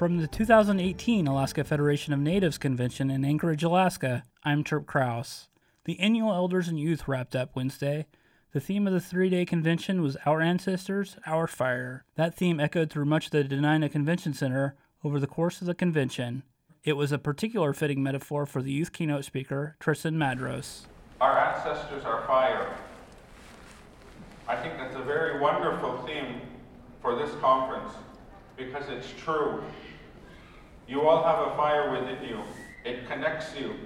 From the 2018 Alaska Federation of Natives Convention in Anchorage, Alaska, I'm Tripp Crouse. The annual Elders and Youth wrapped up Wednesday. The theme of the three day convention was Our Ancestors, Our Fire. That theme echoed through much of the Dena'ina Convention Center over the course of the convention. It was a particular fitting metaphor for the youth keynote speaker, Tristan Madros. Our ancestors are fire. I think that's a very wonderful theme for this conference because it's true. You all have a fire within you. It connects you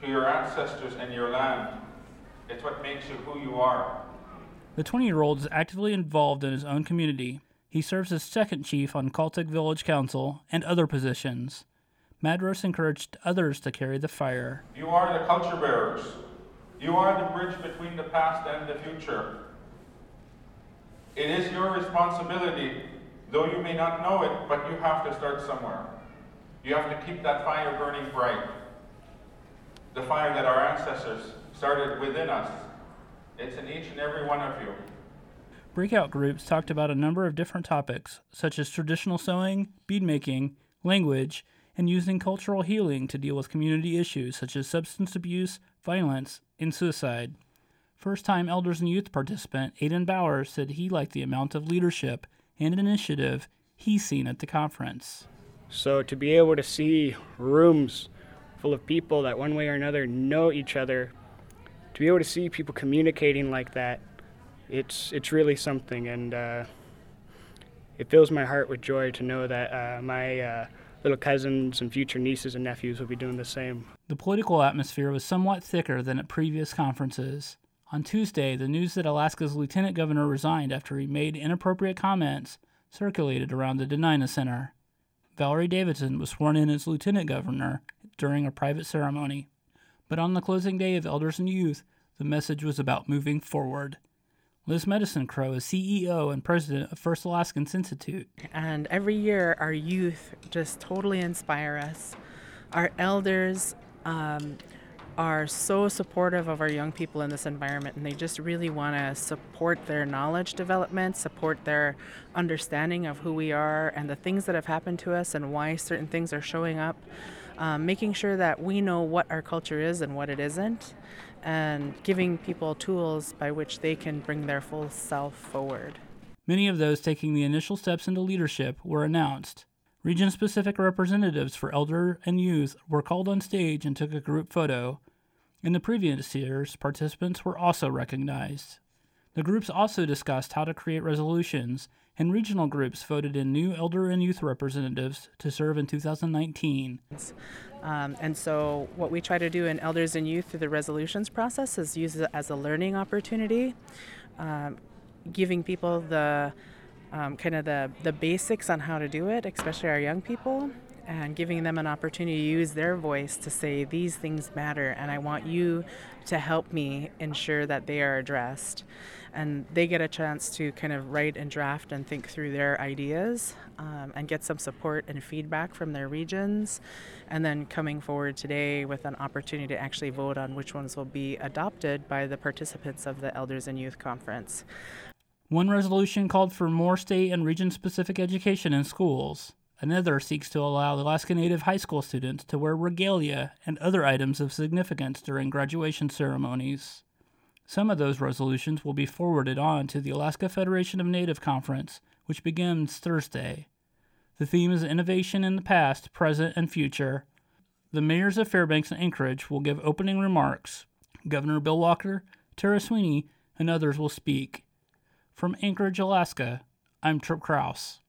to your ancestors and your land. It's what makes you who you are. The 20 year old is actively involved in his own community. He serves as second chief on Kaltag Village Council and other positions. Madros encouraged others to carry the fire. You are the culture bearers. You are the bridge between the past and the future. It is your responsibility, though you may not know it, but you have to start somewhere. You have to keep that fire burning bright. The fire that our ancestors started within us. It's in each and every one of you. Breakout groups talked about a number of different topics, such as traditional sewing, bead making, language, and using cultural healing to deal with community issues such as substance abuse, violence, and suicide. First time Elders and Youth participant Aidan Bauer said he liked the amount of leadership and initiative he's seen at the conference. So to be able to see rooms full of people that one way or another know each other, to be able to see people communicating like that, it's it's really something, and uh, it fills my heart with joy to know that uh, my uh, little cousins and future nieces and nephews will be doing the same. The political atmosphere was somewhat thicker than at previous conferences. On Tuesday, the news that Alaska's lieutenant governor resigned after he made inappropriate comments circulated around the Dena'ina Center. Valerie Davidson was sworn in as lieutenant governor during a private ceremony. But on the closing day of Elders and Youth, the message was about moving forward. Liz Medicine Crow is CEO and president of First Alaskans Institute. And every year, our youth just totally inspire us. Our elders um, are so supportive of our young people in this environment, and they just really want to support their knowledge development, support their understanding of who we are and the things that have happened to us and why certain things are showing up. Um, making sure that we know what our culture is and what it isn't, and giving people tools by which they can bring their full self forward. Many of those taking the initial steps into leadership were announced. Region specific representatives for elder and youth were called on stage and took a group photo. In the previous years, participants were also recognized. The groups also discussed how to create resolutions, and regional groups voted in new elder and youth representatives to serve in 2019. Um, and so, what we try to do in elders and youth through the resolutions process is use it as a learning opportunity, um, giving people the um, kind of the, the basics on how to do it, especially our young people, and giving them an opportunity to use their voice to say, These things matter, and I want you to help me ensure that they are addressed. And they get a chance to kind of write and draft and think through their ideas um, and get some support and feedback from their regions. And then coming forward today with an opportunity to actually vote on which ones will be adopted by the participants of the Elders and Youth Conference. One resolution called for more state and region specific education in schools. Another seeks to allow Alaska Native high school students to wear regalia and other items of significance during graduation ceremonies. Some of those resolutions will be forwarded on to the Alaska Federation of Native Conference, which begins Thursday. The theme is innovation in the past, present, and future. The mayors of Fairbanks and Anchorage will give opening remarks. Governor Bill Walker, Tara Sweeney, and others will speak. From Anchorage, Alaska, I'm Tripp Crouse.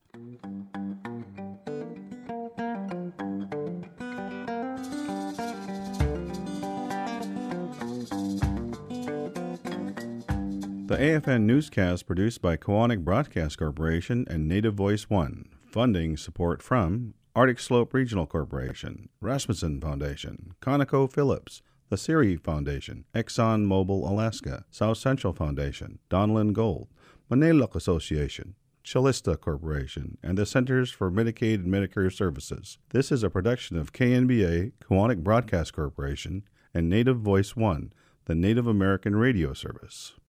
The AFN newscast produced by Koahnic Broadcast Corporation and Native Voice One. Funding support from Arctic Slope Regional Corporation, Rasmuson Foundation, ConocoPhillips, the CIRI Foundation, Exxon Mobil Alaska, South Central Foundation, Donlin Gold, Maniilaq Association, Calista Corporation, and the Centers for Medicaid and Medicare Services. This is a production of KNBA, Koahnic Broadcast Corporation, and Native Voice One, the Native American radio service.